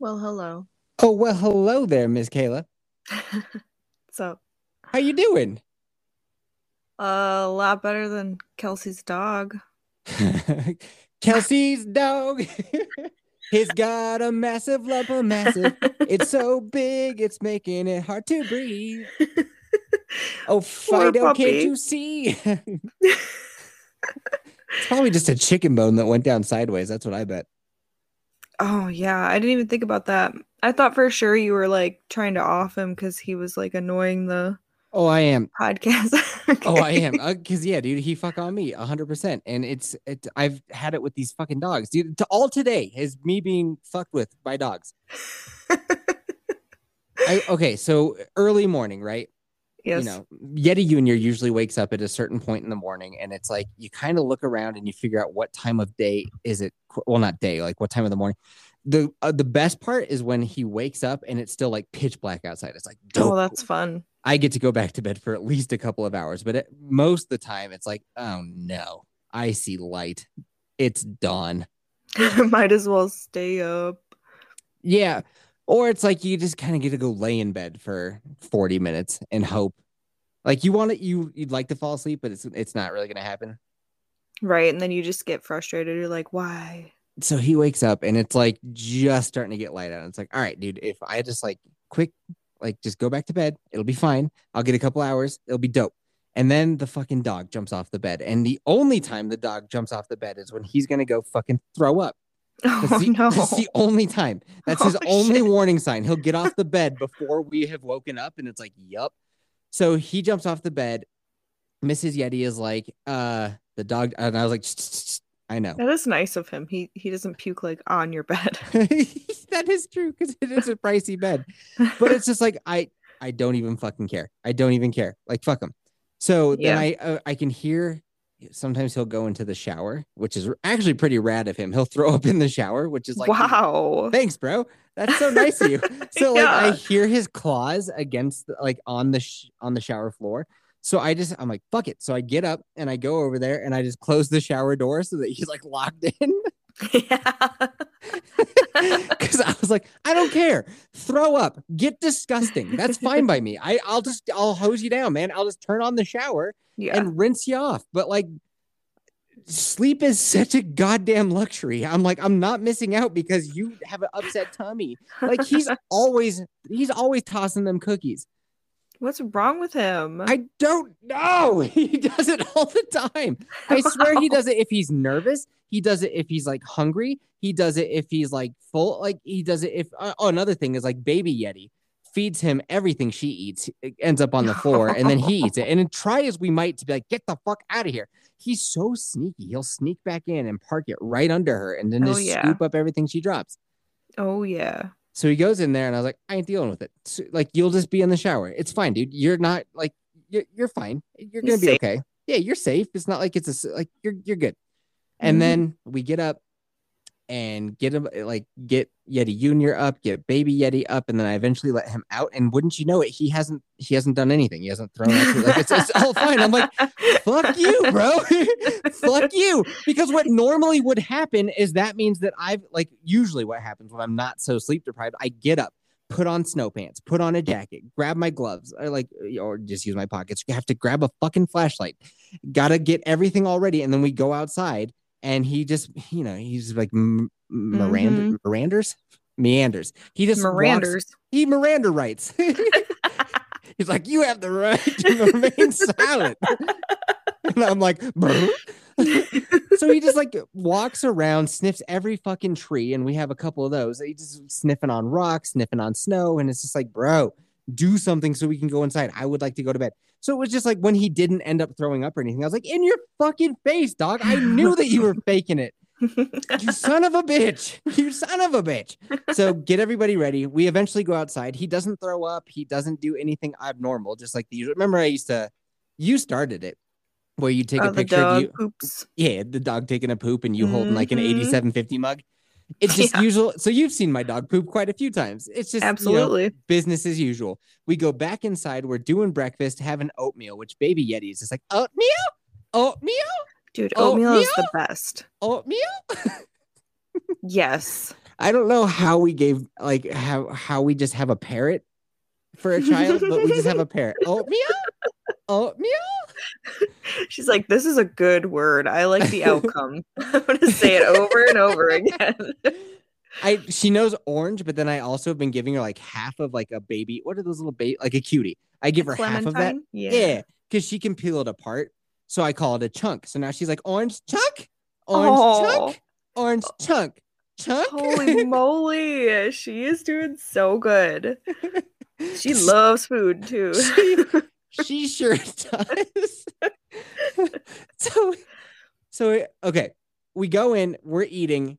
Well, hello. Oh well, hello there, Miss Kayla. so, How you doing? a lot better than Kelsey's dog. Kelsey's dog. He's got a massive lump of massive. It's so big, it's making it hard to breathe. Oh, Fido, can't you see? it's probably just a chicken bone that went down sideways. That's what I bet. Oh, yeah. I didn't even think about that. I thought for sure you were like trying to off him because he was like annoying the Oh, I am. podcast. Oh, I am. Uh, because yeah, dude, he fuck on me hundred percent, and it's it. I've had it with these fucking dogs, dude. To all today is me being fucked with by dogs. I, okay, so early morning, right? Yes. You know, Yeti Junior usually wakes up at a certain point in the morning, and it's like you kind of look around and you figure out what time of day is it. Well, not day, like what time of the morning. The uh, the best part is when he wakes up and it's still like pitch black outside. It's like dope. Oh, that's fun. I get to go back to bed for at least a couple of hours, but it, most of the time it's like, oh no, I see light. It's dawn. Might as well stay up. Yeah. Or it's like you just kind of get to go lay in bed for 40 minutes and hope. Like you want it, you you'd like to fall asleep, but it's it's not really gonna happen. Right. And then you just get frustrated. You're like, why? So he wakes up and it's like just starting to get light out. It's like, all right, dude, if I just like quick, like just go back to bed, it'll be fine. I'll get a couple hours, it'll be dope. And then the fucking dog jumps off the bed. And the only time the dog jumps off the bed is when he's gonna go fucking throw up. That's Oh, the, no. that's the only time. That's his Oh, only shit. warning sign. He'll get off the bed before we have woken up, and it's like, yup. So he jumps off the bed. Mrs. Yeti is like, uh, the dog, and I was like, I know. That is nice of him. He he doesn't puke like on your bed. that is true because it is a pricey bed. But it's just like I I don't even fucking care. I don't even care. Like fuck him. So then I uh, I can hear sometimes he'll go into the shower, which is actually pretty rad of him. He'll throw up in the shower, which is like wow. Thanks, bro. That's so nice of you. So like I hear his claws against the, like on the sh- on the shower floor. So I just I'm like fuck it. So I get up and I go over there and I just close the shower door so that he's like locked in. yeah. Because I was like, I don't care. Throw up, get disgusting. That's fine by me. I, I'll just I'll hose you down, man. I'll just turn on the shower yeah. and rinse you off. But like sleep is such a goddamn luxury. I'm like, I'm not missing out because you have an upset tummy. Like he's always he's always tossing them cookies. What's wrong with him? I don't know. He does it all the time. I swear he does it if he's nervous. He does it if he's like hungry. He does it if he's like full. Like he does it if. Uh, oh, another thing is like baby Yeti feeds him everything she eats. It ends up on the floor and then he eats it. And then try as we might to be like, get the fuck out of here. He's so sneaky. He'll sneak back in and park it right under her and then Oh, just yeah. scoop up everything she drops. oh yeah. So he goes in there, and I was like, I ain't dealing with it. So, like, you'll just be in the shower. It's fine, dude. You're not like you're, you're fine. You're gonna be okay. Yeah, you're safe. It's not like it's a like you're you're good. And Mhm. then we get up and get him like get Yeti Junior up, get Baby Yeti up, and then I eventually let him out. And wouldn't you know it, he hasn't he hasn't done anything. He hasn't thrown up. Like it's, it's all fine. I'm like, fuck you, bro. fuck you. Because what normally would happen is that means that I've like usually what happens when I'm not so sleep deprived, I get up, put on snow pants, put on a jacket, grab my gloves, or like or just use my pockets. You have to grab a fucking flashlight. Gotta get everything all ready, and then we go outside. And he just, you know, he's like M- Miranda, mm-hmm. Miranders, meanders. He just walks- Miranders. he Miranda writes. He's like, you have the right to remain silent. and I'm like, so he just like walks around, sniffs every fucking tree, and we have a couple of those. He just sniffing on rocks, sniffing on snow, and it's just like, bro, do something so we can go inside. I would like to go to bed. So it was just like when he didn't end up throwing up or anything, I was like, in your fucking face, dog. I knew that you were faking it. you son of a bitch. You son of a bitch. So get everybody ready. We eventually go outside. He doesn't throw up. He doesn't do anything abnormal, just like the usual. Remember, I used to, you started it where you take Oh, a picture of you. poops. Yeah, the dog taking a poop and you holding like an Mhm. 8750 mug. It's just Yeah. usual. So you've seen my dog poop quite a few times. It's just you know, Absolutely. business as usual. We go back inside. We're doing breakfast, having oatmeal, which baby Yetis is like oatmeal, oatmeal, Dude, Oh, oatmeal is the best. oatmeal. Yes. I don't know how we gave like how how we just have a parrot for a child, but we just have a parrot. Oatmeal, oatmeal. She's like, this is a good word. I like the outcome. I'm going to say it over and over again. I she knows orange, but then I also have been giving her like half of like a baby. What are those little baby like a cutie? I give her half of that. Yeah, because she can peel it apart. So I call it a chunk. So now she's like orange chunk, orange Oh. chunk, orange oh. chunk, chunk. Holy moly. She is doing so good. She loves food too. She, she sure does. so, so okay, we go in, we're eating,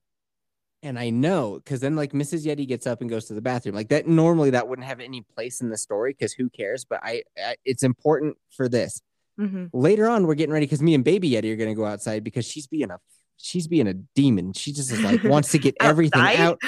and I know because then like Mrs. Yeti gets up and goes to the bathroom. Like that normally that wouldn't have any place in the story because who cares? But I, I, it's important for this. Mhm. Later on, we're getting ready because me and Baby Yeti are gonna go outside because she's being a she's being a demon. She just is like wants to get everything out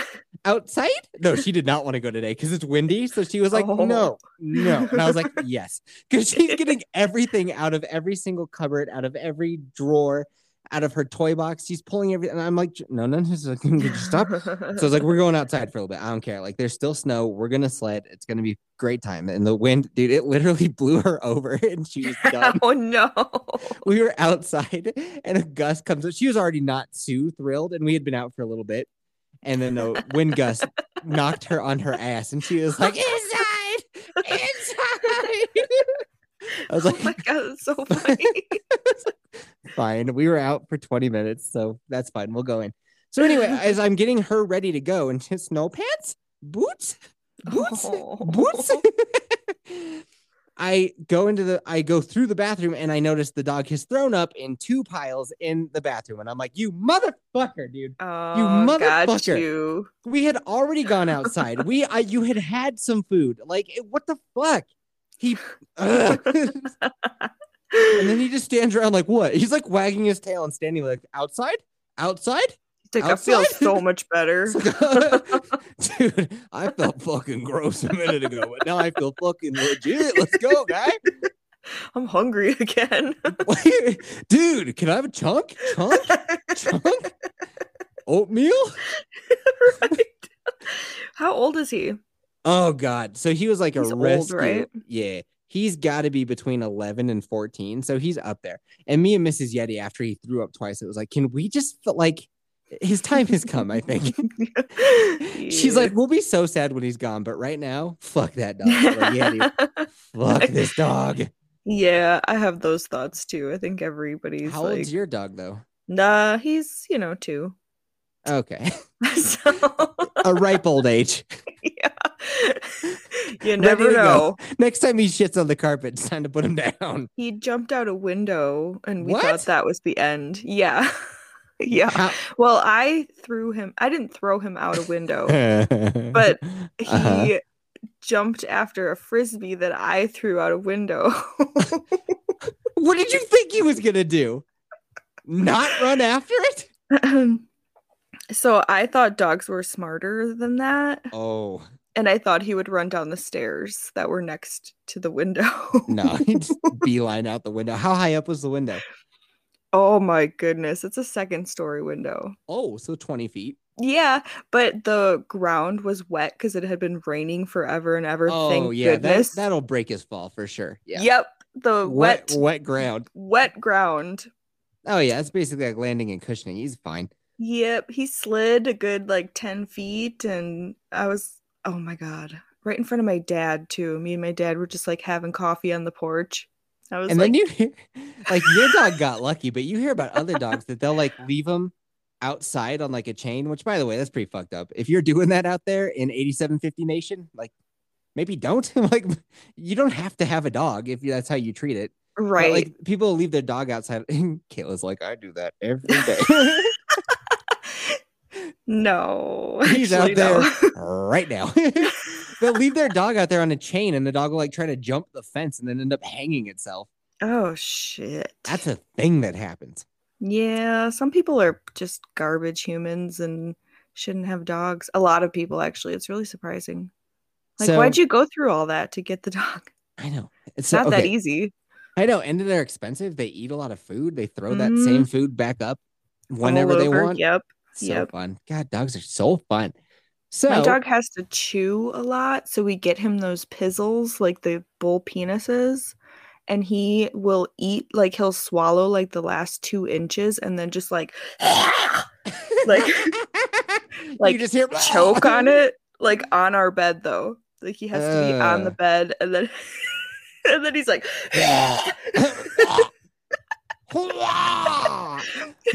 outside. No, she did not want to go today because it's windy. So she was like, Oh. no, no. And I was like, yes, because she's getting everything out of every single cupboard, out of every drawer, out of her toy box. She's pulling everything. And I'm like, no, no, no. Could stop? So I was like, we're going outside for a little bit. I don't care. Like, there's still snow. We're gonna sled. It's gonna be great time. And the wind, dude, it literally blew her over, and she was done. oh no. we were outside, and a gust comes. Up. She was already not too thrilled, and we had been out for a little bit. And then the wind gust knocked her on her ass, and she was like, "Inside, inside." I was oh like, my god, so funny. fine. We were out for 20 minutes, so that's fine. We'll go in. So anyway, as I'm getting her ready to go, and just snow pants, boots, boots, Oh. boots. I go into the I go through the bathroom and I notice the dog has thrown up in two piles in the bathroom. And I'm like, you motherfucker, dude. Oh, got motherfucker. you. We had already gone outside. We I you had had some food. Like it- what the fuck? He and then he just stands around like what? He's like wagging his tail and standing like outside? Outside? Like, I feel so much better. Dude, I felt fucking gross a minute ago, but now I feel fucking legit. Let's go, guy. I'm hungry again. Dude, can I have a chunk? Chunk? Chunk? Oatmeal? right? How old is he? Oh god. So he was like He's a old, right? Yeah. He's got to be between 11 and 14. So he's up there. And me and Mrs. Yeti, after he threw up twice, it was like, can we just like his time has come, I think. She's like, we'll be so sad when he's gone, but right now, fuck that dog. Like, Yeti, fuck this dog. yeah, I have those thoughts too. I think everybody's How like, old's your dog though? nah, he's you know two. Okay. so A ripe old age. yeah, you never know. Next time he shits on the carpet, it's time to put him down. He jumped out a window, and we What? thought that was the end. Yeah, yeah. How- Well, I threw him. I didn't throw him out a window. but he Uh-huh. jumped after a frisbee that I threw out a window. what did you think he was gonna do? Not run after it? so I thought dogs were smarter than that, Oh and I thought he would run down the stairs that were next to the window. no, he just beeline out the window. How high up was the window? Oh my goodness, it's a second story window. Oh, so 20 feet. Yeah, but the ground was wet because it had been raining forever and ever. Oh thank yeah, that, goodness. that'll break his fall for sure. Yeah. Yep, the Wet, wet, wet ground. wet ground. Oh yeah, it's basically like landing and cushioning. He's fine. Yep, he slid a good like 10 feet and I was oh my god, right in front of my dad too. Me and my dad were just like having coffee on the porch. I was And like then you hear, like your dog got lucky, but you hear about other dogs that they'll like leave them outside on like a chain, which by the way, that's pretty fucked up. If you're doing that out there in 8750 Nation, like maybe don't. like you don't have to have a dog if that's how you treat it. But, right. like people leave their dog outside. And Kayla's like, I do that every day. No. He's out there no. right now. They'll leave their dog out there on a chain, and the dog will like try to jump the fence and then end up hanging itself. oh shit. That's a thing that happens. Yeah, some people are just garbage humans and shouldn't have dogs. A lot of people actually. It's really surprising. Like, So- why'd you go through all that to get the dog? I know. It's so- not that easy. I know, and they're expensive. They eat a lot of food. They throw that Mhm. same food back up whenever they want. Yep. So yep. fun. God, dogs are so fun. So My dog has to chew a lot, so we get him those pizzles, like the bull penises, and he will eat like he'll swallow like the last two inches and then just like like like You just hear choke on it, like on our bed though. Like he has to be on the bed and then and then he's like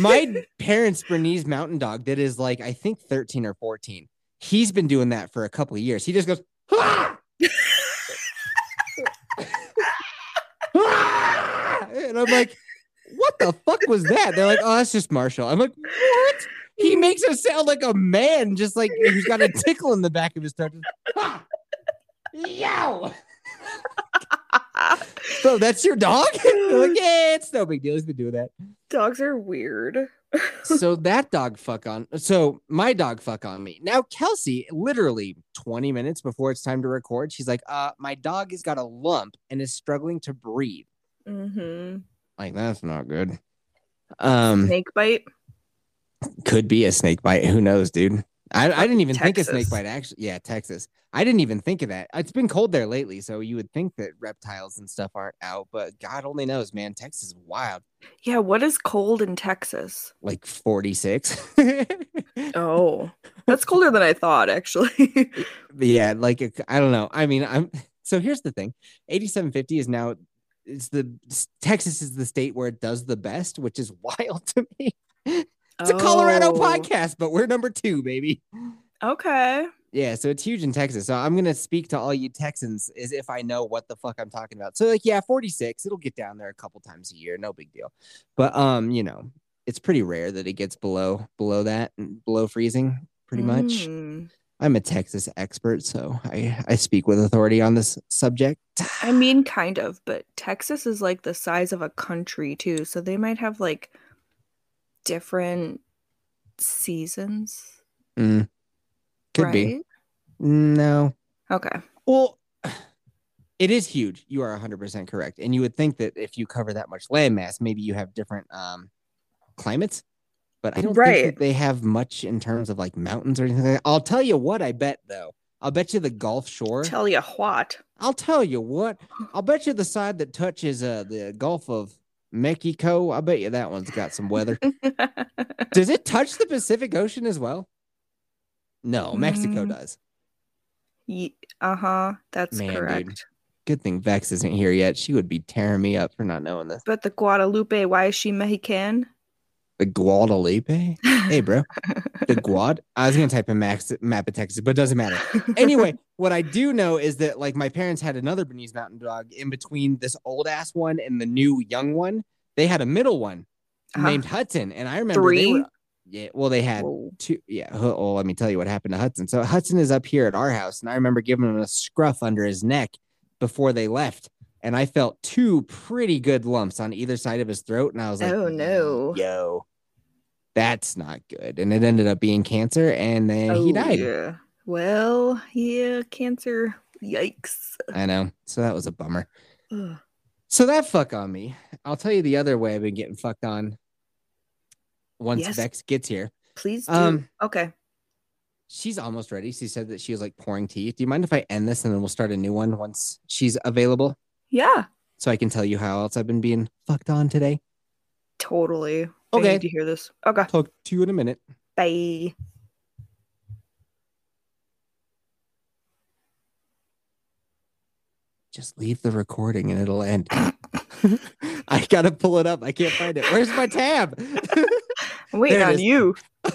My parents' Bernese mountain dog that is like I think 13 or 14. He's been doing that for a couple of years. He just goes and I'm like, what the fuck was that? They're like, oh, that's just Marshall. I'm like, what? He makes it sound like a man, just like he's got a tickle in the back of his throat. Ha! Yow! So that's your dog? Like, yeah, it's no big deal. He's been doing that. Dogs are weird. So that dog fuck on so my dog fuck on me. Now kelsey literally 20 minutes before it's time to record she's like uh my dog has got a lump and is struggling to breathe. Mm-hmm. like that's not good. Um Snake bite. could be a snake bite. Who knows dude i, I didn't even think a snake bite actually yeah texas i didn't even think of that it's been cold there lately so you would think that reptiles and stuff aren't out but god only knows man texas is wild Yeah, what is cold in Texas? like 46 Oh, that's colder than I thought, actually. Yeah, like I don't know. I mean, I'm so here's the thing: 8750 is now it's the Texas is the state where it does the best, which is wild to me. It's a Colorado Oh, podcast, but we're number two, baby. Okay. Yeah, so it's huge in Texas. So I'm gonna speak to all you Texans as if I know what the fuck I'm talking about. So like, yeah, 46, it'll get down there a couple times a year, no big deal. But um, you know, it's pretty rare that it gets below below that, and below freezing, pretty much. Mm. I'm a Texas expert, so I, I speak with authority on this subject. I mean, kind of, but Texas is like the size of a country too, so they might have like different seasons. Mm, could be. No. Okay. Well, it is huge. You are 100% correct. And you would think that if you cover that much landmass, maybe you have different um, climates. But I don't think that they have much in terms of like mountains or anything. Like that. I'll tell you what, I bet though. I'll bet you the Gulf Shore. Tell you what. I'll tell you what. I'll bet you the side that touches uh, the Gulf of Mexico. I bet you that one's got some weather. Does it touch the Pacific Ocean as well? No, Mexico Mm. does. uh huh. That's Man, dude. correct. Good thing Vex isn't here yet. She would be tearing me up for not knowing this. But the Guadalupe, why is she Mexican? The Guadalupe? Hey, bro. The Guad? I was going to type in Max, map of Texas, but it doesn't matter. Anyway, what I do know is that like my parents had another Bernese Mountain Dog in between this old ass one and the new young one. They had a middle one Uh-huh. named Hudson. And I remember they Three? were, yeah, well, they had Whoa. two. Yeah. Well, let me tell you what happened to Hudson. So Hudson is up here at our house, and I remember giving him a scruff under his neck before they left. And I felt two pretty good lumps on either side of his throat. And I was like, Oh, no. Yo, that's not good. And it ended up being cancer, and then he Oh, died. Yeah. Well, yeah, cancer. Yikes. I know. So that was a bummer. Ugh. So that fuck on me. I'll tell you the other way I've been getting fucked on once Yes. Vex gets here. Please do. Um, okay. She's almost ready. She said that she was like pouring tea. Do you mind if I end this and then we'll start a new one once she's available? Yeah. So I can tell you how else I've been being fucked on today. Totally. I Okay. need to hear this. Okay. Talk to you in a minute. Bye. Just leave the recording and it'll end. I gotta pull it up. I can't find it. Where's my tab? I'm waiting on you.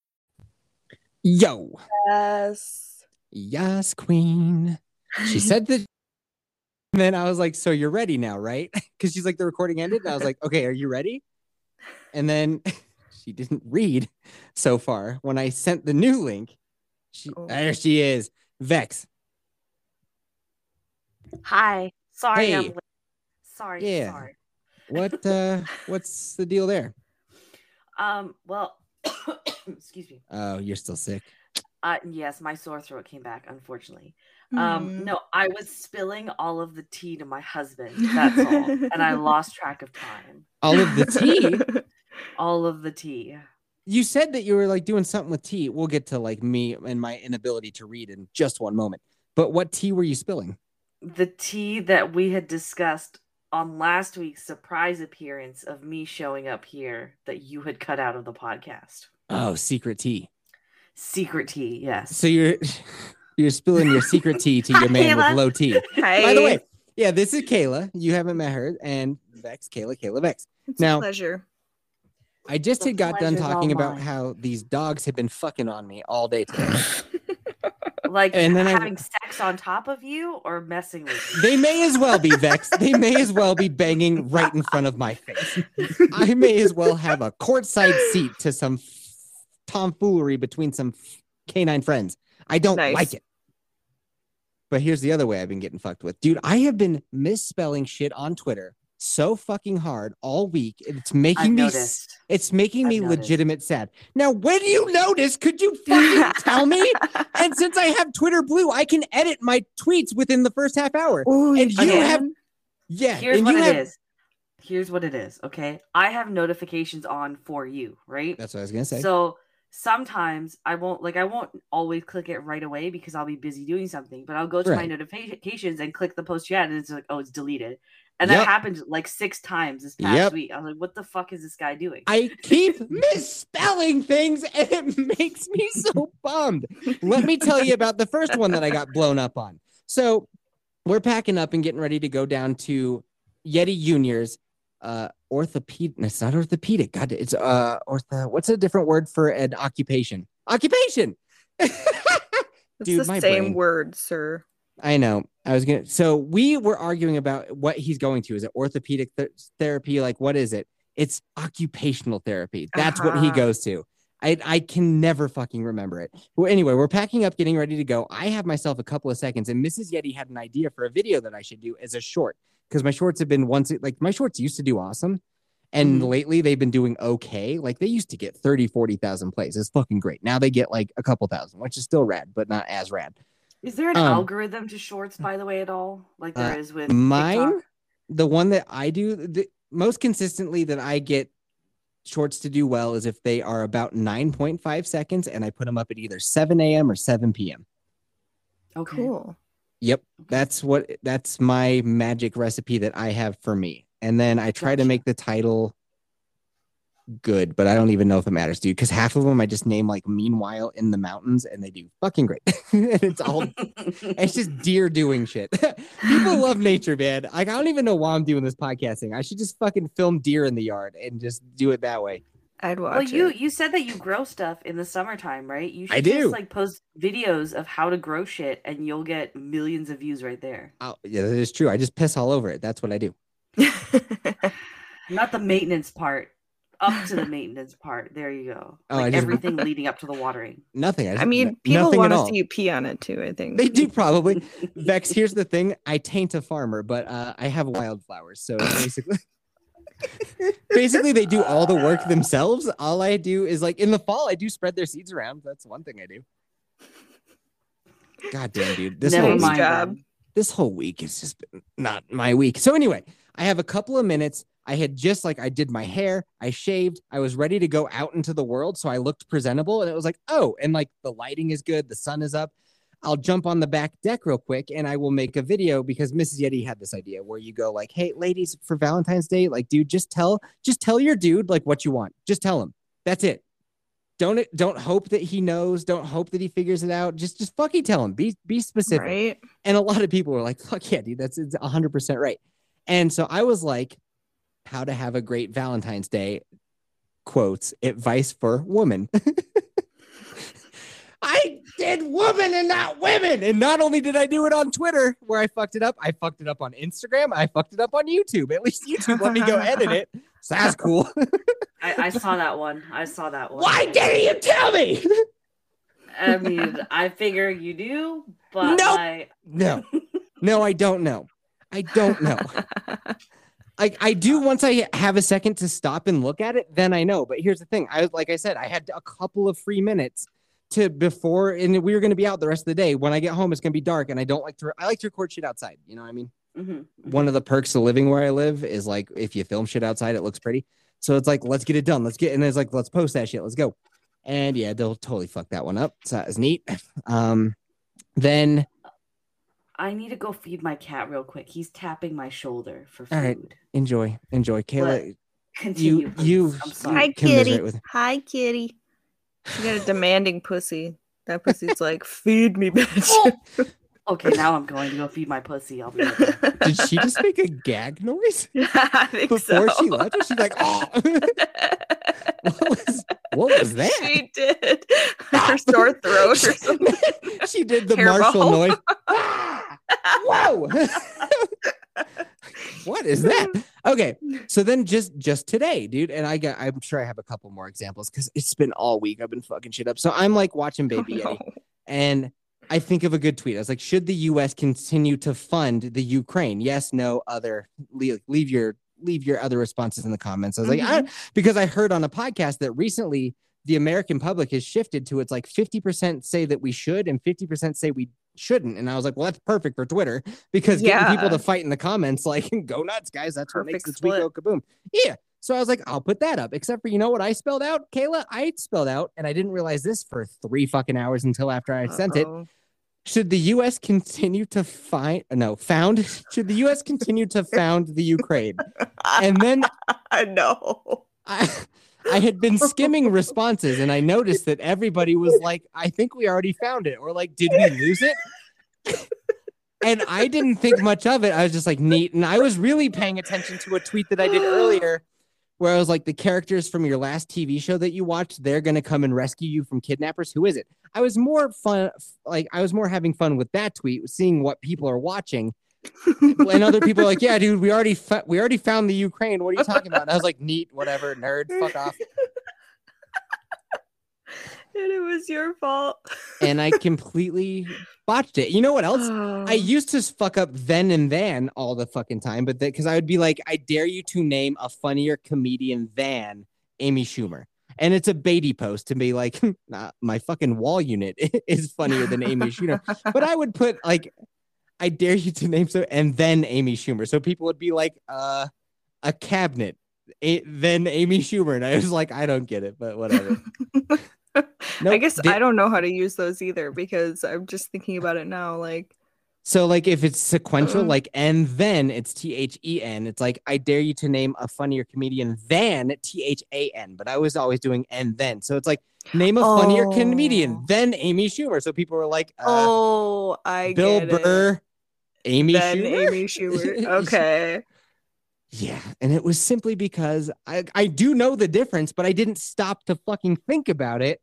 Yo, Yes. yes, queen. She said that. And then I was like, "So you're ready now, right?" Because she's like, "The recording ended." And I was like, "Okay, are you ready?" And then she didn't read so far. When I sent the new link, she Oh. there she is, Vex. Hi. Sorry, Hey. I'm late. Sorry, Yeah. sorry. What uh, what's the deal there? Um, well, excuse me. Oh, you're still sick. Uh, yes, my sore throat came back, unfortunately. Um, Hmm. no, I was spilling all of the tea to my husband. That's all, and I lost track of time. All of the tea. All of the tea. you said that you were like doing something with tea. We'll get to like me and my inability to read in just one moment. But what tea were you spilling? The tea that we had discussed on last week's surprise appearance of me showing up here that you had cut out of the podcast. Oh, secret tea. Secret tea, yes. So you're you're spilling your secret tea to your man with low tea. Hi. By the way, yeah, this is Kayla. You haven't met her, and Vex, Kayla, Kayla Vex. it's now- a pleasure. I just The had got done talking about how these dogs have been fucking on me all day today. like And then I- having sex on top of you or messing with you. they may as well be vexed. They may as well be banging right in front of my face. I may as well have a courtside seat to some f- tomfoolery between some f- canine friends. I don't Nice. like it. But here's the other way I've been getting fucked with. Dude, I have been misspelling shit on Twitter so fucking hard all week. It's making I've me noticed. it's making me I've noticed. legitimate sad. Now, when you notice, could you fucking tell me? And since I have Twitter Blue, I can edit my tweets within the first half hour. Ooh, And you Okay. have yeah, Here's and what you it have is. Here's what it is. Okay. I have notifications on for you, right? That's what I was gonna say. So sometimes I won't like I won't always click it right away because I'll be busy doing something, but I'll go to my notifications and click the post yet and it's like, oh, it's deleted. And Yep. that happened like six times this past Yep. week. I was like, what the fuck is this guy doing? I keep misspelling things and it makes me so bummed. Let me tell you about the first one that I got blown up on. So we're packing up and getting ready to go down to Yeti Junior's uh orthopedic. It's not orthopedic. God, it's uh ortho. What's a different word for an occupation? Occupation. It's Dude, the my same brain. word, sir. I know. I was gonna. So we were arguing about what he's going to. Is it orthopedic th- therapy? Like, what is it? It's occupational therapy. That's what he Uh-huh. goes to. I I can never fucking remember it. Well, anyway, we're packing up, getting ready to go. I have myself a couple of seconds, and Mrs. Yeti had an idea for a video that I should do as a short because my shorts have been once like my shorts used to do awesome. And Mhm. lately they've been doing okay. Like they used to get 30, 40,000 plays. It's fucking great. Now they get like a couple thousand, which is still rad, but not as rad. Is there an Um, algorithm to shorts, by the way, at all? Like there Uh, is with Mine, TikTok? the one that I do the most consistently that I get shorts to do well is if they are about 9.5 seconds and I put them up at either 7 a.m. or 7 p.m. Okay. Cool. Yep. That's what that's my magic recipe that I have for me. And then I try to make the title good, but I don't even know if it matters, dude. Because half of them I just name like meanwhile in the mountains and they do fucking great. and it's all it's just deer doing shit. People love nature, man. Like I don't even know why I'm doing this podcasting. I should just fucking film deer in the yard and just do it that way. I'd watch well, you it. you said that you grow stuff in the summertime, right? You should I do. just like post videos of how to grow shit, and you'll get millions of views right there. Oh, yeah, that is true. I just piss all over it. That's what I do. Not the maintenance part, up to the maintenance part. There you go. Oh, like just- everything leading up to the watering. Nothing. I, just, I mean, people want to see you pee on it too. I think They do probably. Vex, here's the thing. I taint a farmer, but uh, I have wildflowers. So basically, basically they do all the work themselves. All I do is like in the fall, I do spread their seeds around. That's one thing I do. God damn, dude. This Never whole mind. week, job. this whole week has just been not my week. So anyway, I have a couple of minutes. I had just like I did my hair, I shaved, I was ready to go out into the world, so I looked presentable, and it was like, oh, and like the lighting is good, the sun is up. I'll jump on the back deck real quick and I will make a video because Mrs. Yeti had this idea where you go like, "Hey, ladies, for Valentine's Day, like, dude, just tell, just tell your dude like what you want. Just tell him. That's it. Don't don't hope that he knows. Don't hope that he figures it out. Just just fucking tell him. Be be specific." Right. And a lot of people were like, "Fuck yeah, dude, that's it's 100% right." And so I was like, "How to have a great Valentine's Day." Quotes advice for woman. I did woman and not women. And not only did I do it on Twitter where I fucked it up, I fucked it up on Instagram. I fucked it up on YouTube. At least YouTube let me go edit it. So that's cool. I, I saw that one. I saw that one. Why didn't you tell me? I mean, I figure you do, but Nope. I, No, no, I don't know. I don't know. Like I do once I have a second to stop and look at it, then I know. But here's the thing: I like I said, I had a couple of free minutes to before, and we were going to be out the rest of the day. When I get home, it's going to be dark, and I don't like to. I like to record shit outside. You know what I mean? Mhm. One of the perks of living where I live is like if you film shit outside, it looks pretty. So it's like let's get it done. Let's get and it's like let's post that shit. Let's go. And yeah, they'll totally fuck that one up. So that was neat. Um, then I need to go feed my cat real quick. He's tapping my shoulder for food. All right. enjoy, enjoy, Kayla. Continue. You- please. you- I'm you- sorry. Hi, kitty. with- Hi, kitty. You got a demanding pussy. That pussy's like, feed me, bitch. Oh. Okay, now I'm going to go feed my pussy. I'll be right back. Did she just make a gag noise I think before so. she left? She's like, oh, what was what was that? She did. Her sore throat or something. she did the Hairball. Marshall noise. Whoa! what is that? Okay, so then just just today, dude, and I got I'm sure I have a couple more examples because it's been all week. I've been fucking shit up. So I'm like watching oh, Baby Oh, Yeti, and I think of a good tweet. I was like, should the U.S. continue to fund the Ukraine? Yes, no, other. Leave, leave your leave your other responses in the comments. I was like, I, mm-hmm. because I heard on a podcast that recently the American public has shifted to it's like 50% say that we should and 50% say we shouldn't. And I was like, well, that's perfect for Twitter because getting people to fight in the comments, like, go nuts, guys. That's what makes the Perfect tweet go kaboom. Yeah. So I was like, I'll put that up. Except for you know what I spelled out, Kayla? I spelled out, and I didn't realize this for three fucking hours until after I sent it. Should the U.S. continue to find no found? Should the U.S. continue to found the Ukraine? And then I know. I I had been skimming responses and I noticed that everybody was like, I think we already found it, or like, did we lose it? and I didn't think much of it. I was just like, neat. And I was really paying attention to a tweet that I did earlier where I was like, the characters from your last TV show that you watched, they're gonna come and rescue you from kidnappers. Who is it? I was more fun, like I was more having fun with that tweet, seeing what people are watching. And other people are like, yeah, dude, we already fa- we already found the Ukraine. What are you talking about? And I was like, neat, whatever, nerd, fuck off. and it was your fault. And I completely botched it. You know what else? Oh. I used to fuck up then and then all the fucking time, but because I would be like, I dare you to name a funnier comedian than Amy Schumer. And it's a baity post to be like, nah, my fucking wall unit is funnier than Amy Schumer. But I would put like, I dare you to name so, and then Amy Schumer. So people would be like, uh, a cabinet, a, then Amy Schumer. And I was like, I don't get it, but whatever. I guess di- I don't know how to use those either because I'm just thinking about it now. Like, So like if it's sequential, Uh-uh. like and then it's T H E N. It's like I dare you to name a funnier comedian than T H A N. But I was always doing and then. So it's like name a funnier comedian Oh. than Amy Schumer. So people were like, uh, oh, I Bill get it. Burr, Amy Then Schumer. Amy Schumer. Okay. Yeah, and it was simply because I I do know the difference, but I didn't stop to fucking think about it.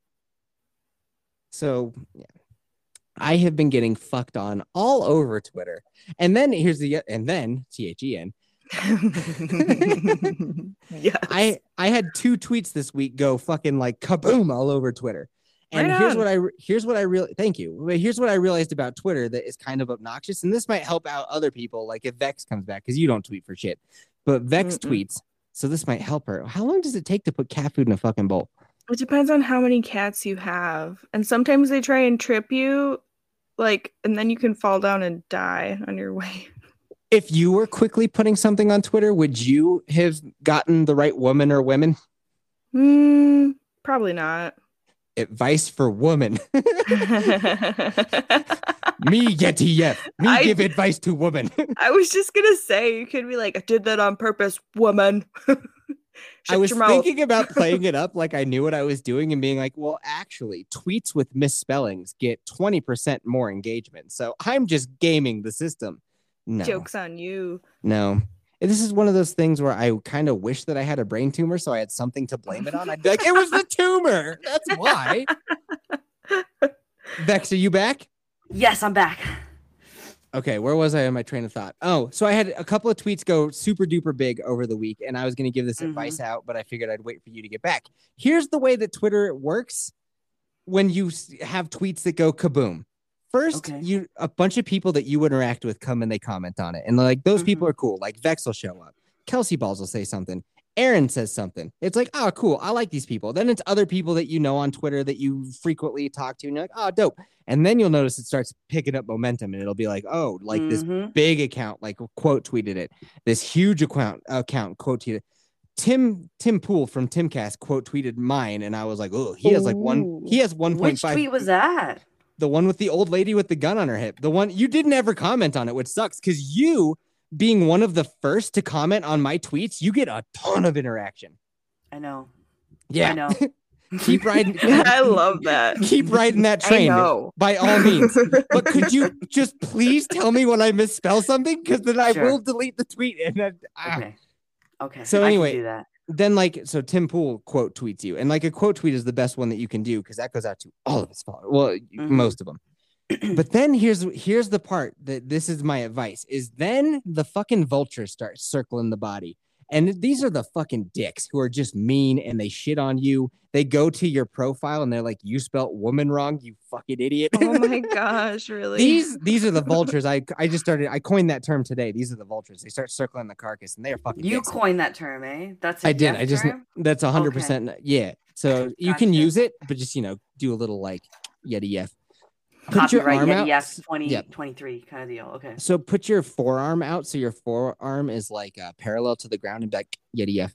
So yeah. I have been getting fucked on all over Twitter. And then here's the and then T H E N. yeah. I I had two tweets this week go fucking like kaboom all over Twitter. And Right here's what I here's what I really thank you. But here's what I realized about Twitter that is kind of obnoxious, and this might help out other people. Like if Vex comes back, because you don't tweet for shit, but Vex Mm-mm. tweets, so this might help her. How long does it take to put cat food in a fucking bowl? It depends on how many cats you have. And sometimes they try and trip you, like, and then you can fall down and die on your way. If you were quickly putting something on Twitter, would you have gotten the right woman or women? Hmm, probably not. Advice for woman. Me get yet. Me I- give advice to woman. I was just gonna say you could be like, I did that on purpose, woman. I was thinking about playing it up like I knew what I was doing and being like, well, actually, tweets with misspellings get 20% more engagement. So I'm just gaming the system. No. Jokes on you. No. This is one of those things where I kind of wish that I had a brain tumor so I had something to blame it on. I'd be like, it was the tumor. That's why. Vex, are you back? Yes, I'm back. Okay, where was I in my train of thought? Oh, so I had a couple of tweets go super duper big over the week, and I was going to give this Mhm. advice out, but I figured I'd wait for you to get back. Here's the way that Twitter works when you have tweets that go kaboom. First, Okay. you a bunch of people that you interact with come and they comment on it, and like those people Mhm. are cool. Like Vex will show up, Kelsey Balls will say something, Aaron says something. It's like, oh, cool, I like these people. Then it's other people that you know on Twitter that you frequently talk to, and you're like, oh, dope. And then you'll notice it starts picking up momentum, and it'll be like, oh, like this Mhm. big account like quote tweeted it. This huge account account quote tweeted. Tim Tim Pool from Timcast quote tweeted mine, and I was like, oh, he has like one. He has one point Which five. tweet was that? The one with the old lady with the gun on her hip. The one you didn't ever comment on it, which sucks because you being one of the first to comment on my tweets, you get a ton of interaction. I know. Yeah, I know. keep riding. I love that. Keep riding that I train know. by all means. But could you just please tell me when I misspell something? Because then I Sure. will delete the tweet. And then, ah. Okay. Okay. So I anyway. Then like so Tim Pool quote tweets you, and like a quote tweet is the best one that you can do because that goes out to all of his followers. Well, Mhm. most of them. but then here's here's the part that this is my advice is then the fucking vultures start circling the body. And these are the fucking dicks who are just mean and they shit on you. They go to your profile and they're like, "You spelt woman wrong, you fucking idiot." oh my gosh, really? these these are the vultures. I I just started. I coined that term today. These are the vultures. They start circling the carcass and they're fucking. You dicks. coined that term, eh? That's I I did. I just term? that's a hundred percent. Yeah. So you can use it, but just you know, do a little like yeti f. Put Copyright your arm out. F 20, Yep. 23 kind of deal. Okay. So put your forearm out, so your forearm is like uh, parallel to the ground, and back like yeti f.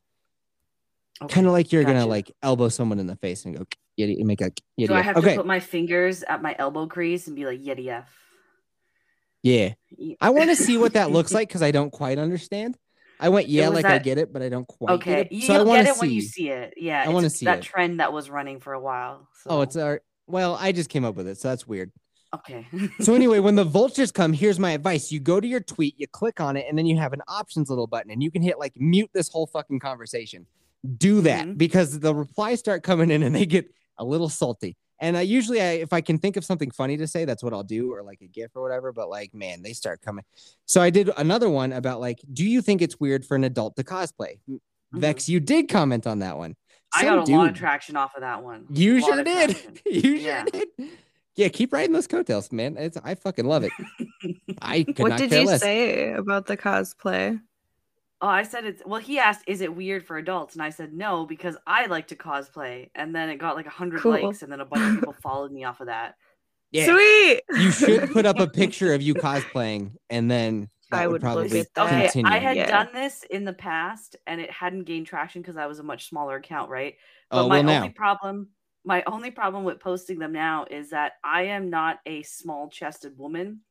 okay. Kind of like you're gonna like elbow someone in the face and go yeti, and make a yeti. Do I F. have okay. to put my fingers at my elbow crease and be like Yeti F? yeah. Ye- I want to see what that looks like because I don't quite understand. I went yeah, like I get it, but I don't quite Okay, get it. So I you'll want get to see. when you see. it. Yeah, I wanna see that it. trend that was running for a while. Oh, it's our. Well, I just came up with it, so that's weird. Okay. So anyway, when the vultures come, here's my advice. You go to your tweet, you click on it, and then you have an options little button, and you can hit like mute this whole fucking conversation. Do that Mhm. because the replies start coming in and they get a little salty. And I usually, I, if I can think of something funny to say, that's what I'll do, or like a GIF or whatever. But like, man, they start coming. So I did another one about like, do you think it's weird for an adult to cosplay? Vex, you did comment on that one. Mm-hmm. I got a lot of traction off of that one. You sure did. you Yeah. sure did. Yeah, keep riding those coattails, man. It's I fucking love it. I could what not did care you less. say about the cosplay? Oh, I said it's well. He asked, "Is it weird for adults?" And I said, "No, because I like to cosplay." And then it got like a hundred Cool. likes, and then a bunch of people followed me off of that. Yeah. Sweet. You should put up a picture of you cosplaying, and then that I would, would probably at. Okay, continue. I had Yeah. done this in the past, and it hadn't gained traction because I was a much smaller account, right? But oh my well, now only problem, my only problem with posting them now is that I am not a small-chested woman,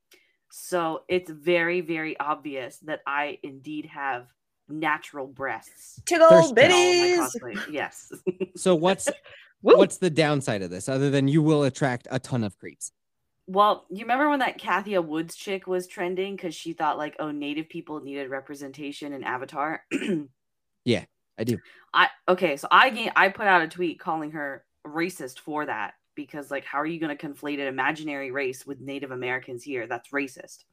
so it's very, very obvious that I indeed have natural breasts. Tickle Thirst trap. in all my bitties. Yes. so what's what's the downside of this other than you will attract a ton of creeps? Well, you remember when that Kathia Woods chick was trending because she thought like, oh, native people needed representation in Avatar. Yeah, I do. I okay, so I ga- I put out a tweet calling her racist for that because like, how are you going to conflate an imaginary race with Native Americans here? That's racist.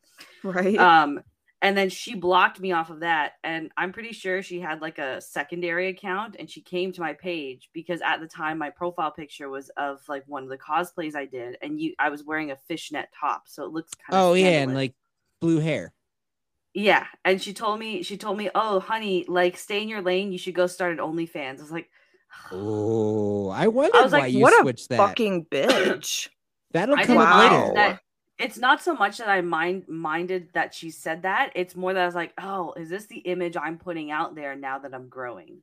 Right. Um, and then she blocked me off of that, and I'm pretty sure she had like a secondary account, and she came to my page because at the time my profile picture was of like one of the cosplays I did, and you I was wearing a fishnet top, so it looks kind of Oh yeah, and like blue hair. yeah, and she told me she told me, "Oh, honey, like stay in your lane. You should go start an OnlyFans." I was like, Oh, I wondered was why like, you what a switched that. Fucking bitch. That'll I come didn't up Wow. later. that it's not so much that I mind minded that she said that. It's more that I was like, oh, is this the image I'm putting out there now that I'm growing?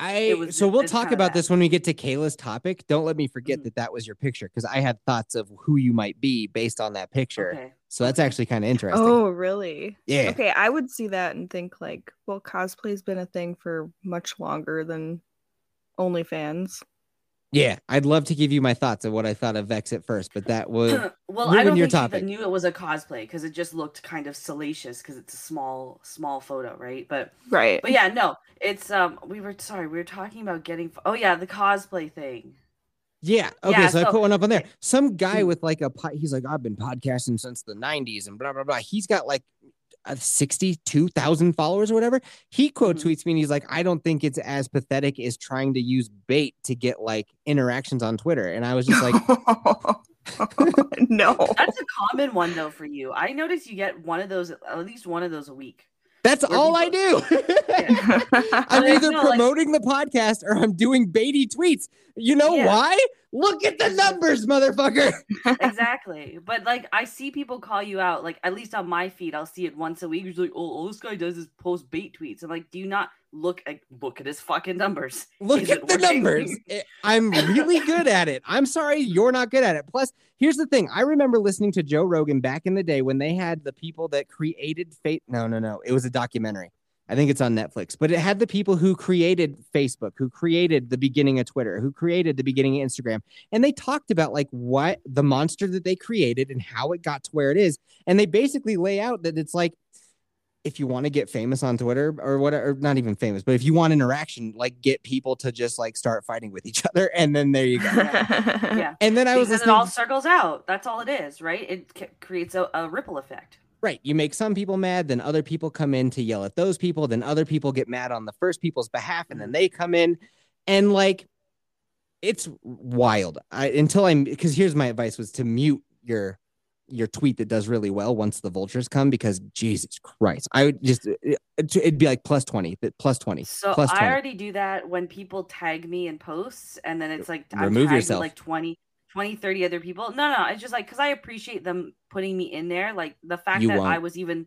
I was- so we'll talk about that. this when we get to Kayla's topic. Don't let me forget Mhm. that that was your picture because I had thoughts of who you might be based on that picture. Okay. So that's actually kind of interesting. Oh, really? yeah. Okay, I would see that and think like, well, cosplay's been a thing for much longer than OnlyFans. Yeah. I'd love to give you my thoughts of what I thought of Vex at first, but that was well, I don't your think she topic. knew it was a cosplay because it just looked kind of salacious because it's a small, small photo, right? But Right. but yeah, no, it's um, we were sorry, we were talking about getting. Oh yeah, the cosplay thing. Yeah. Okay. Yeah, so, I put one up on there. Some guy Mm. with like a po- he's like I've been podcasting since the '90s and blah blah blah. He's got like uh, sixty-two thousand followers or whatever. He quote Mhm. tweets me and he's like, I don't think it's as pathetic as trying to use bait to get like interactions on Twitter. And I was just like, no. That's a common one though for you. I notice you get one of those, at least one of those a week. that's Where all I do. I'm either no, like- promoting the podcast or I'm doing baity tweets. You know Yeah. why? Look at the numbers, motherfucker. exactly. But like I see people call you out, like at least on my feed, I'll see it once a week. It's like, oh, all this guy does is post bait tweets. I'm like, do you not look at look at his fucking numbers? Look Is at the working? numbers. Eh, I'm really good at it. I'm sorry you're not good at it. Plus, here's the thing. I remember listening to Joe Rogan back in the day when they had the people that created Fate. No, no, no. It was a documentary. I think it's on Netflix, but it had the people who created Facebook, who created the beginning of Twitter, who created the beginning of Instagram. And they talked about like what the monster that they created and how it got to where it is. And they basically lay out that it's like, if you want to get famous on Twitter or whatever, not even famous, but if you want interaction, like get people to just like start fighting with each other. And then there you go. Yeah. And then I was because it all circles out. That's all it is, right? It c- creates a, a ripple effect. Right. You make some people mad, then other people come in to yell at those people, then other people get mad on the first people's behalf, and then mm. they come in. And like it's wild. I until I'm because here's my advice was to mute your your tweet that does really well once the vultures come because Jesus Christ. I would just uh, it, it'd be like plus 20, plus 20. So plus I already do that when people tag me in posts, and then it's like Remove yourself. like 20, 20, 30 other people. No, no, it's just like because I appreciate them putting me in there. Like the fact You that I won't. was even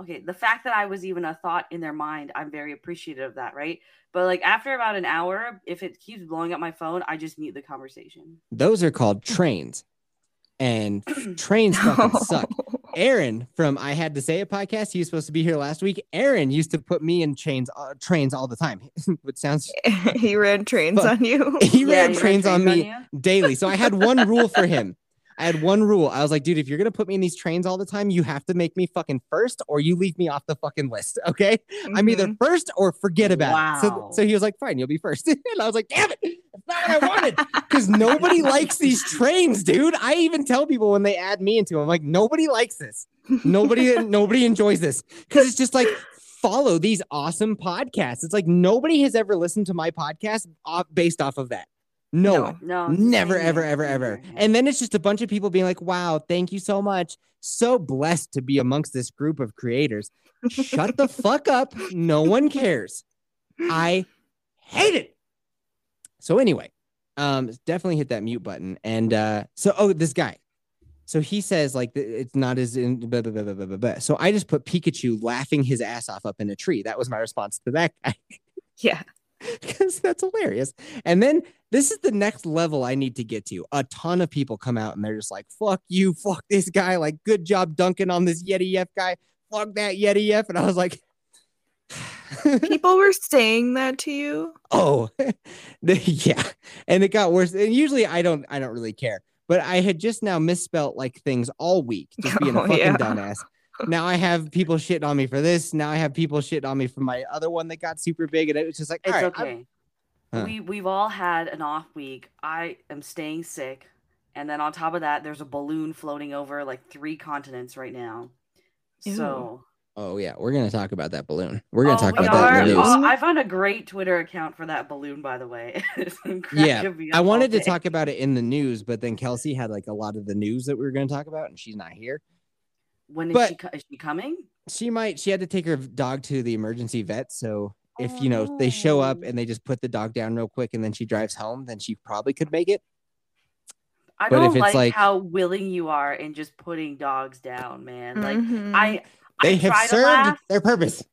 okay, the fact that I was even a thought in their mind, I'm very appreciative of that, right? But like after about an hour, if it keeps blowing up my phone, I just mute the conversation. Those are called trains. And trains fucking suck. Aaron from I Had to Say a podcast, he was supposed to be here last week. Aaron used to put me in chains, uh, trains all the time, which sounds he ran trains Fuck. on you. he Yeah, ran you trains on me you? daily. So I had one rule for him. I had one rule. I was like, dude, if you're gonna put me in these trains all the time, you have to make me fucking first, or you leave me off the fucking list. Okay, I'm either Mhm. first or forget about it. So, so he was like, fine, you'll be first. and I was like, damn it, that's not what I wanted. Because nobody likes these trains, dude. I even tell people when they add me into them, I'm like, nobody likes this. Nobody, nobody enjoys this because it's just like follow these awesome podcasts. It's like nobody has ever listened to my podcast off, based off of that. No, No. one. No, never, ever, ever, ever. And then it's just a bunch of people being like, wow, thank you so much. So blessed to be amongst this group of creators. Shut the fuck up. No one cares. I hate it. So anyway, um, definitely hit that mute button. And uh, so oh, this guy. So he says like it's not as in blah, blah, blah, blah, blah, blah, blah. So I just put Pikachu laughing his ass off up in a tree. That was my response to that guy yeah. because that's hilarious. And then this is the next level I need to get to. A ton of people come out and they're just like, "Fuck you, fuck this guy." Like, good job dunking on this Yeti F guy. Fuck that Yeti F. And I was like, People were saying that to you. oh The- yeah and it got worse and usually i don't i don't really care but i had just now misspelt like things all week just being a Oh, fucking yeah. dumbass now i have people shitting on me for this now i have people shitting on me for my other one that got super big and it was just like It's all right, I'm- okay. Huh. We we've all had an off week. I am staying sick, and then on top of that, there's a balloon floating over like three continents right now. So oh yeah we're gonna talk about that balloon we're gonna Oh, talk we about that in the are? news Oh, I found a great Twitter account for that balloon, by the way. It's Yeah, I wanted to talk about it in the news, but then Kelsey had like a lot of the news that we were going to talk about, and she's not here. When is but- she? Is she coming? She might. She had to take her dog to the emergency vet. So if you know they show up and they just put the dog down real quick, and then she drives home, then she probably could make it. I But don't it's like, like- how willing you are in just putting dogs down, man. Like Mhm. I They I have served laugh. their purpose.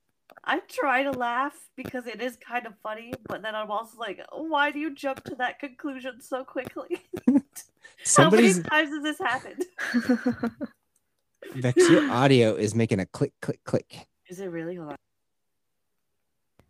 I try to laugh because it is kind of funny, but then I'm also like, why do you jump to that conclusion so quickly? How many times has this happened? Vex, your audio is making a click, click, click. Is it really? Hold on.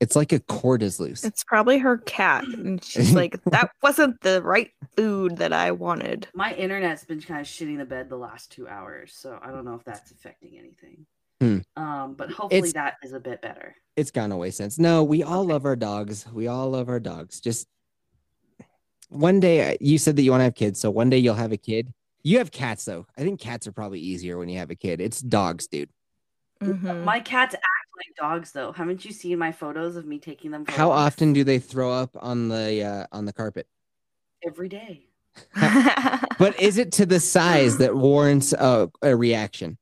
It's like a cord is loose. it's probably her cat, and she's like, "That wasn't the right food that I wanted." My internet's been kind of shitting the bed the last two hours, so I don't know if that's affecting anything. Hmm. Um, but hopefully It's- that is a bit better. It's gone away since. No, we all love our dogs. We all love our dogs. Just one day, you said that you want to have kids, so one day you'll have a kid. You have cats though. I think cats are probably easier when you have a kid. It's dogs, dude. Mhm. My cats act like dogs, though. Haven't you seen my photos of me taking them? How walks? often do they throw up on the uh, on the carpet? Every day. But is it to the size that warrants a, a reaction?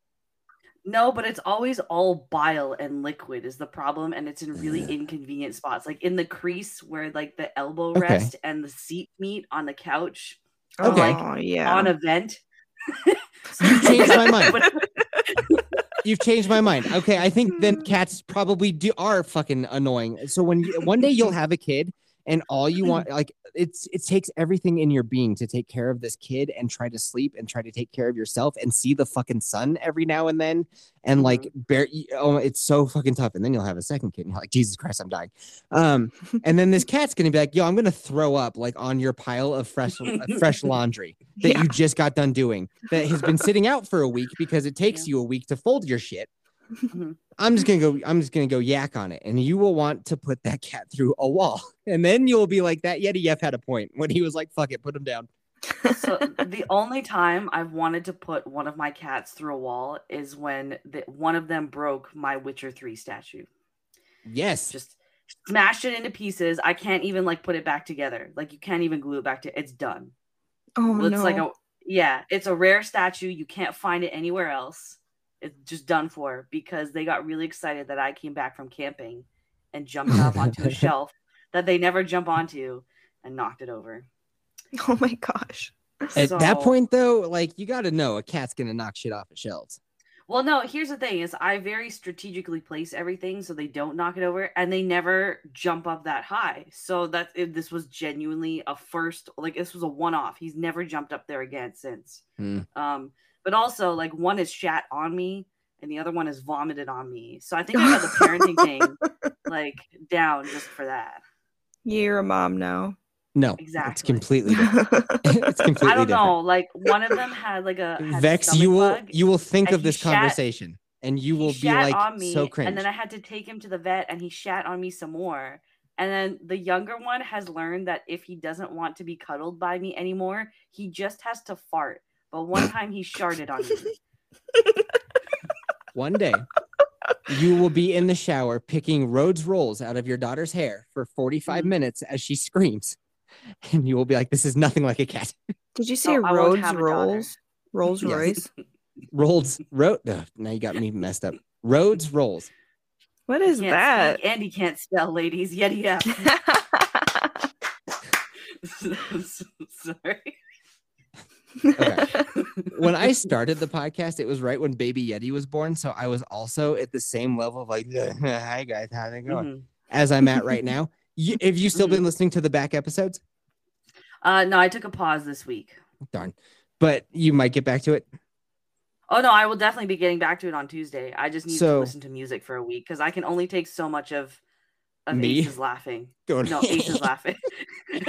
No, but it's always all bile and liquid is the problem, and it's in really inconvenient spots, like in the crease where like the elbow Okay. rest and the seat meet on the couch Okay. Oh, yeah. on a vent. You changed my mind. You've changed my mind. Okay, I think then cats probably do are fucking annoying. So when one day you'll have a kid and all you want like it's it takes everything in your being to take care of this kid and try to sleep and try to take care of yourself and see the fucking sun every now and then and like bear oh it's so fucking tough and then you'll have a second kid and you're like Jesus Christ I'm dying um and then this cat's gonna be like yo I'm gonna throw up like on your pile of fresh uh, fresh laundry that Yeah. you just got done doing that has been sitting out for a week because it takes you a week to fold your shit. I'm just gonna go. I'm just gonna go yak on it, and you will want to put that cat through a wall, and then you'll be like that. Yeti Yef had a point when he was like, "Fuck it, put him down." so the only time I've wanted to put one of my cats through a wall is when the, one of them broke my Witcher 3 statue. Yes, Just smashed it into pieces. I can't even like put it back together. Like you can't even glue it back to it's done. oh it's no. like a yeah, it's a rare statue. You can't find it anywhere else. It's just done for because they got really excited that I came back from camping and jumped up onto a shelf that they never jump onto and knocked it over. oh my gosh. At that point, though, like you got to know a cat's gonna knock shit off of shelves. Well, no, here's the thing is I very strategically place everything so they don't knock it over and they never jump up that high. So that it, this was genuinely a first like this was a one off. He's never jumped up there again since. Hmm. Um but also like one is shat on me and the other one is vomited on me. So I think I got the parenting thing like down just for that. You're a mom now. No, exactly. it's completely different. it's completely I don't different. know. Like one of them had like a had a Vex, you will bug. you will think of this shat- conversation, and you will be like on me, so cringe. And then I had to take him to the vet, and he shat on me some more. And then the younger one has learned that if he doesn't want to be cuddled by me anymore, he just has to fart. But one time he sharted on me. One day, you will be in the shower picking Rhodes rolls out of your daughter's hair for 45 Mhm. minutes as she screams. And you will be like, this is nothing like a cat. Did you say Oh, Rhodes have a daughter. rolls? Rolls Yes. Royce. Rolls, Ro- ugh, now you got me messed up. Rhodes rolls. What is that? speak and he can't spell, ladies. Yet yeah. Sorry. Okay. When I started the podcast, it was right when Baby Yeti was born. So I was also at the same level of like, hi guys, how's it going? Mhm. As I'm at right now. You, have you still been listening to the back episodes? Uh, no, I took a pause this week. Darn. But you might get back to it. Oh no, I will definitely be getting back to it on Tuesday. I just need So- to listen to music for a week because I can only take so much of of Me? Aces laughing. Going, No, Aces laughing.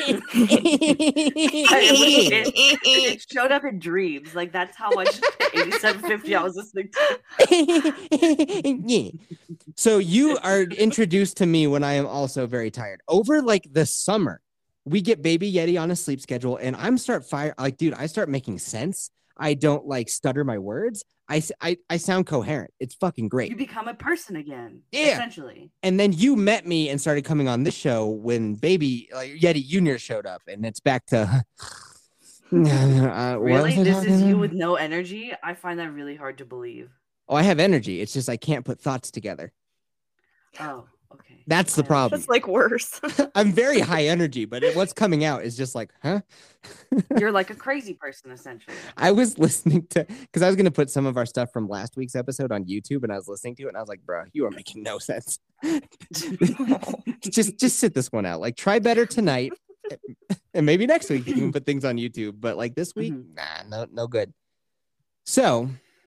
it, it showed up in dreams. Like that's how much 8750 I was listening to. yeah. So you are introduced to me when I am also very tired. Over like the summer, we get baby Yeti on a sleep schedule, and I'm start fire like, dude, I start making sense. I don't like stutter my words. I, I, I sound coherent. It's fucking great. You become a person again. Yeah. Essentially. And then you met me and started coming on this show when baby like Yeti Junior showed up, and it's back to. Uh, Really? This is you with no energy? I find that really hard to believe. Oh, I have energy. It's just I can't put thoughts together. Oh. That's the problem. It's like worse. I'm very high energy, but it- what's coming out is just like, huh? You're like a crazy person, essentially. I was listening to because I was gonna put some of our stuff from last week's episode on YouTube, and I was listening to it, and I was like, bro, you are making no sense. just just sit this one out. Like, try better tonight, and maybe next week you can put things on YouTube. But like this week, mm-hmm. nah, no, no good. So